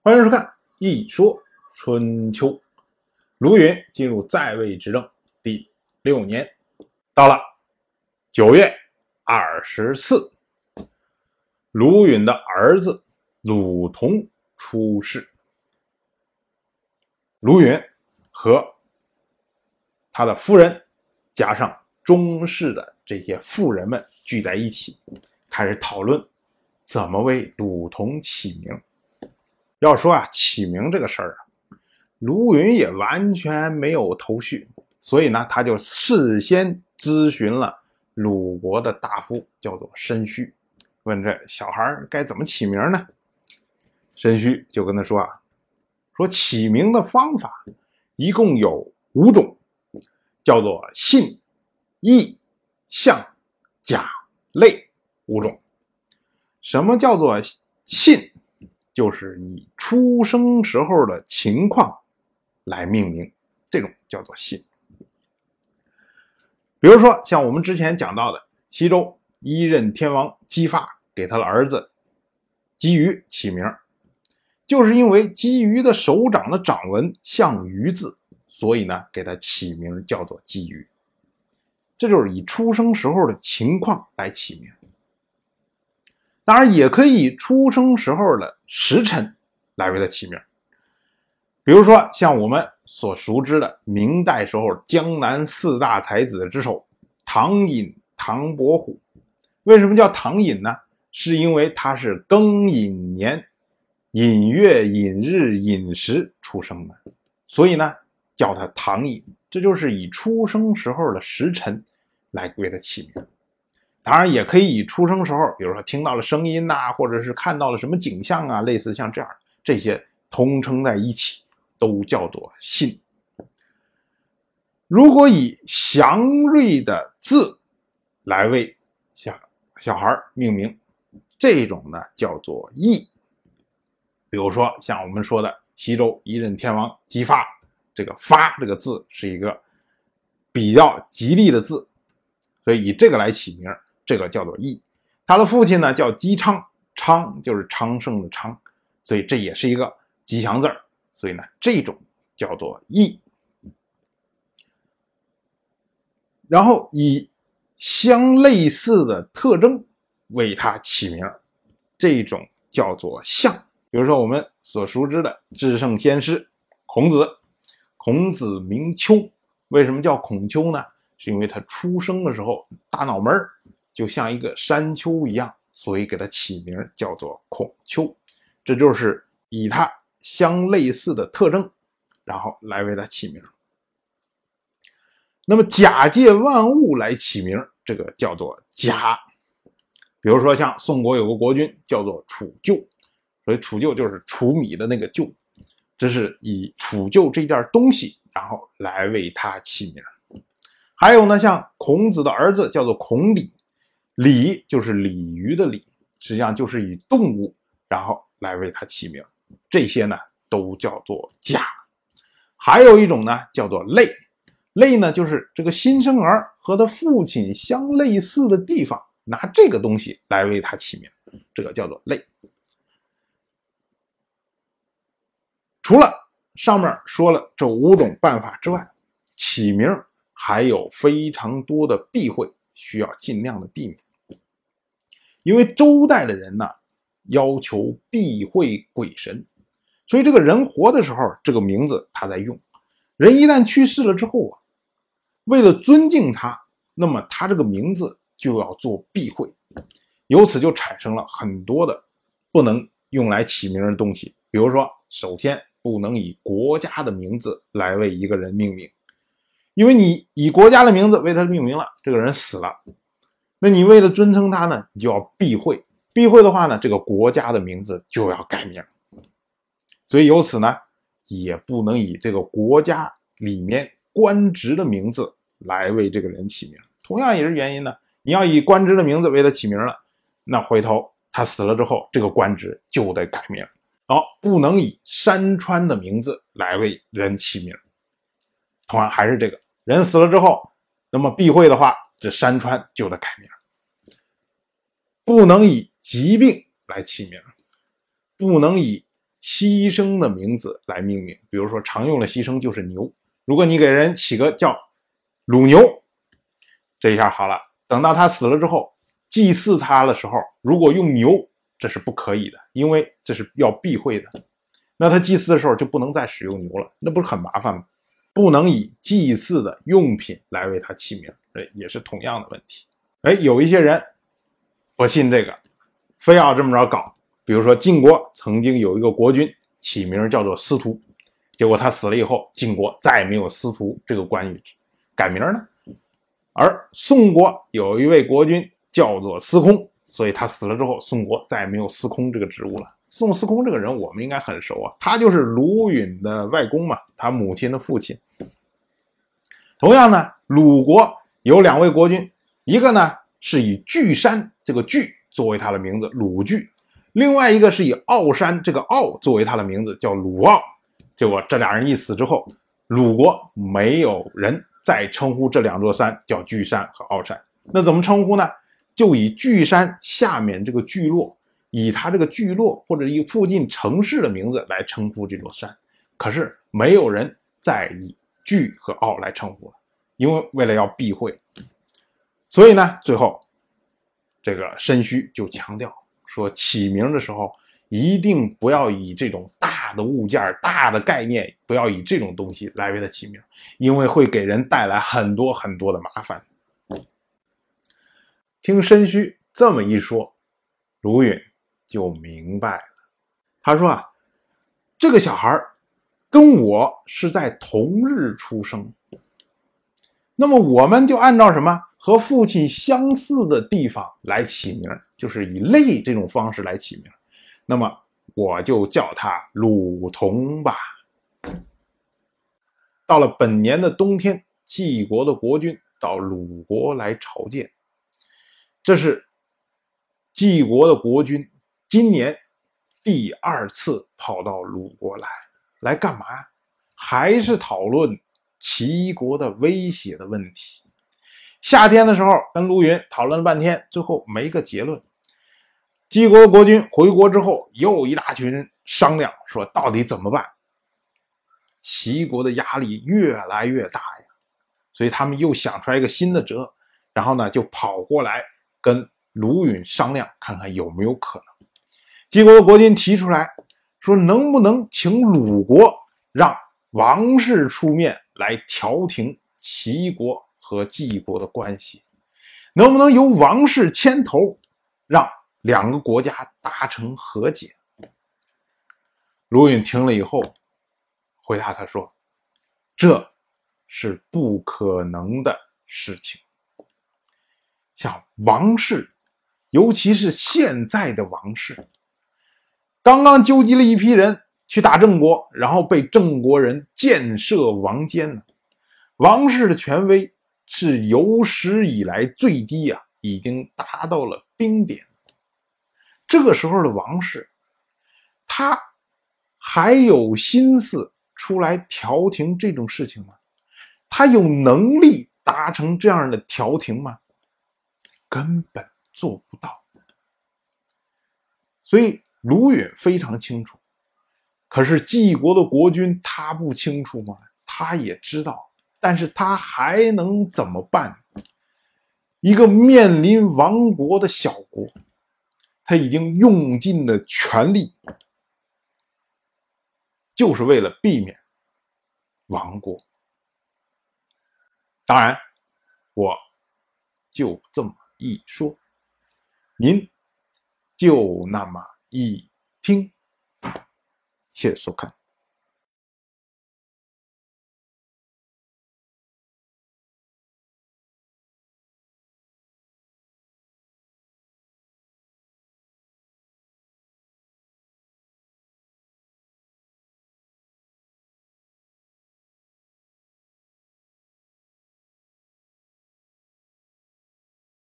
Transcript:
欢迎收看《一说春秋》。卢云进入在位执政第六年，到了九月二十四，卢允的儿子鲁同出世。卢允和他的夫人，加上中室的这些妇人们聚在一起，开始讨论怎么为鲁同起名。要说啊，起名这个事儿啊，卢云也完全没有头绪，所以呢，他就事先咨询了鲁国的大夫，叫做申胥，问这小孩该怎么起名呢？申胥就跟他说啊，说起名的方法一共有五种，叫做信、义、象、甲、类五种。什么叫做信？就是以出生时候的情况来命名，这种叫做信。比如说，像我们之前讲到的，西周一任天王姬发给他的儿子姬于起名，就是因为姬于的手掌的掌纹像“鱼”字，所以呢，给他起名叫做姬于。这就是以出生时候的情况来起名。当然，也可以出生时候的时辰来为他起名，比如说像我们所熟知的明代时候江南四大才子之首唐寅、唐伯虎。为什么叫唐寅呢？是因为他是庚寅年寅月寅日寅时出生的，所以呢叫他唐寅。这就是以出生时候的时辰来为他起名。当然也可以以出生时候，比如说听到了声音呐，或者是看到了什么景象啊，类似像这样这些通称在一起，都叫做信。如果以祥瑞的字来为小小孩命名，这种呢叫做义。比如说像我们说的西周一任天王姬发，这个发这个字是一个比较吉利的字，所以以这个来起名。这个叫做义，他的父亲呢叫姬昌，昌就是昌盛的昌，所以这也是一个吉祥字儿，所以呢这种叫做义。然后以相类似的特征为他起名，这种叫做相。比如说我们所熟知的至圣先师孔子，孔子名丘，为什么叫孔丘呢？是因为他出生的时候大脑门儿。就像一个山丘一样，所以给它起名叫做孔丘，这就是以它相类似的特征，然后来为它起名。那么假借万物来起名，这个叫做假。比如说像宋国有个国君叫做楚臼，所以楚臼就是楚米的那个臼，这是以楚臼这件东西，然后来为它起名。还有呢，像孔子的儿子叫做孔鲤。鲤就是鲤鱼的鲤，实际上就是以动物，然后来为它起名。这些呢都叫做甲。还有一种呢叫做类，类呢就是这个新生儿和他父亲相类似的地方，拿这个东西来为它起名，这个叫做类。除了上面说了这五种办法之外，起名还有非常多的避讳，需要尽量的避免。因为周代的人呢，要求避讳鬼神，所以这个人活的时候，这个名字他在用；人一旦去世了之后啊，为了尊敬他，那么他这个名字就要做避讳，由此就产生了很多的不能用来起名的东西。比如说，首先不能以国家的名字来为一个人命名，因为你以国家的名字为他命名了，这个人死了。那你为了尊称他呢，你就要避讳。避讳的话呢，这个国家的名字就要改名。所以由此呢，也不能以这个国家里面官职的名字来为这个人起名。同样也是原因呢，你要以官职的名字为他起名了，那回头他死了之后，这个官职就得改名。好，不能以山川的名字来为人起名。同样还是这个人死了之后，那么避讳的话。这山川就得改名，不能以疾病来起名，不能以牺牲的名字来命名，比如说常用的牺牲就是牛。如果你给人起个叫鲁牛，这一下好了。等到他死了之后，祭祀他的时候，如果用牛，这是不可以的，因为这是要避讳的。那他祭祀的时候就不能再使用牛了，那不是很麻烦吗？不能以祭祀的用品来为他起名，这也是同样的问题。哎，有一些人不信这个，非要这么着搞。比如说晋国曾经有一个国君起名叫做司徒，结果他死了以后，晋国再也没有司徒这个官员，改名了。而宋国有一位国君叫做司空，所以他死了之后，宋国再也没有司空这个职务了。宋司空这个人我们应该很熟啊，他就是鲁允的外公嘛，他母亲的父亲。同样呢，鲁国有两位国君，一个呢是以巨山这个巨作为他的名字，鲁巨。另外一个是以傲山这个傲作为他的名字，叫鲁傲。结果这俩人一死之后，鲁国没有人再称呼这两座山叫巨山和傲山，那怎么称呼呢？就以巨山下面这个聚落，以他这个聚落或者以附近城市的名字来称呼这座山。可是没有人再以巨和傲来称呼了，因为为了要避讳，所以呢，最后这个申虚就强调。说起名的时候，一定不要以这种大的物件、大的概念，不要以这种东西来为它起名，因为会给人带来很多很多的麻烦。听申须这么一说，卢允就明白了。他说啊，这个小孩跟我是在同日出生，那么我们就按照什么和父亲相似的地方来起名。就是以类这种方式来起名，那么我就叫他鲁同吧。到了本年的冬天，晋国的国君到鲁国来朝见，这是晋国的国君今年第二次跑到鲁国来，来干嘛？还是讨论齐国的威胁的问题。夏天的时候跟卢云讨论了半天，最后没个结论。晋国国君回国之后，又一大群人商量，说到底怎么办？齐国的压力越来越大呀，所以他们又想出来一个新的辙，然后呢，就跑过来跟卢允商量，看看有没有可能。晋国的国君提出来说，能不能请鲁国让王室出面来调停齐国和晋国的关系？能不能由王室牵头，让？两个国家达成和解。卢允听了以后，回答他说：“这是不可能的事情。像王室，尤其是现在的王室，刚刚纠集了一批人去打郑国，然后被郑国人建设王坚呢。王室的权威是有史以来最低呀，已经达到了冰点。”这个时候的王室，他还有心思出来调停这种事情吗？他有能力达成这样的调停吗？根本做不到。所以卢允非常清楚，可是晋国的国君他不清楚吗？他也知道，但是他还能怎么办？一个面临亡国的小国。他已经用尽了全力，就是为了避免亡国。当然，我就这么一说，您就那么一听。谢谢收看。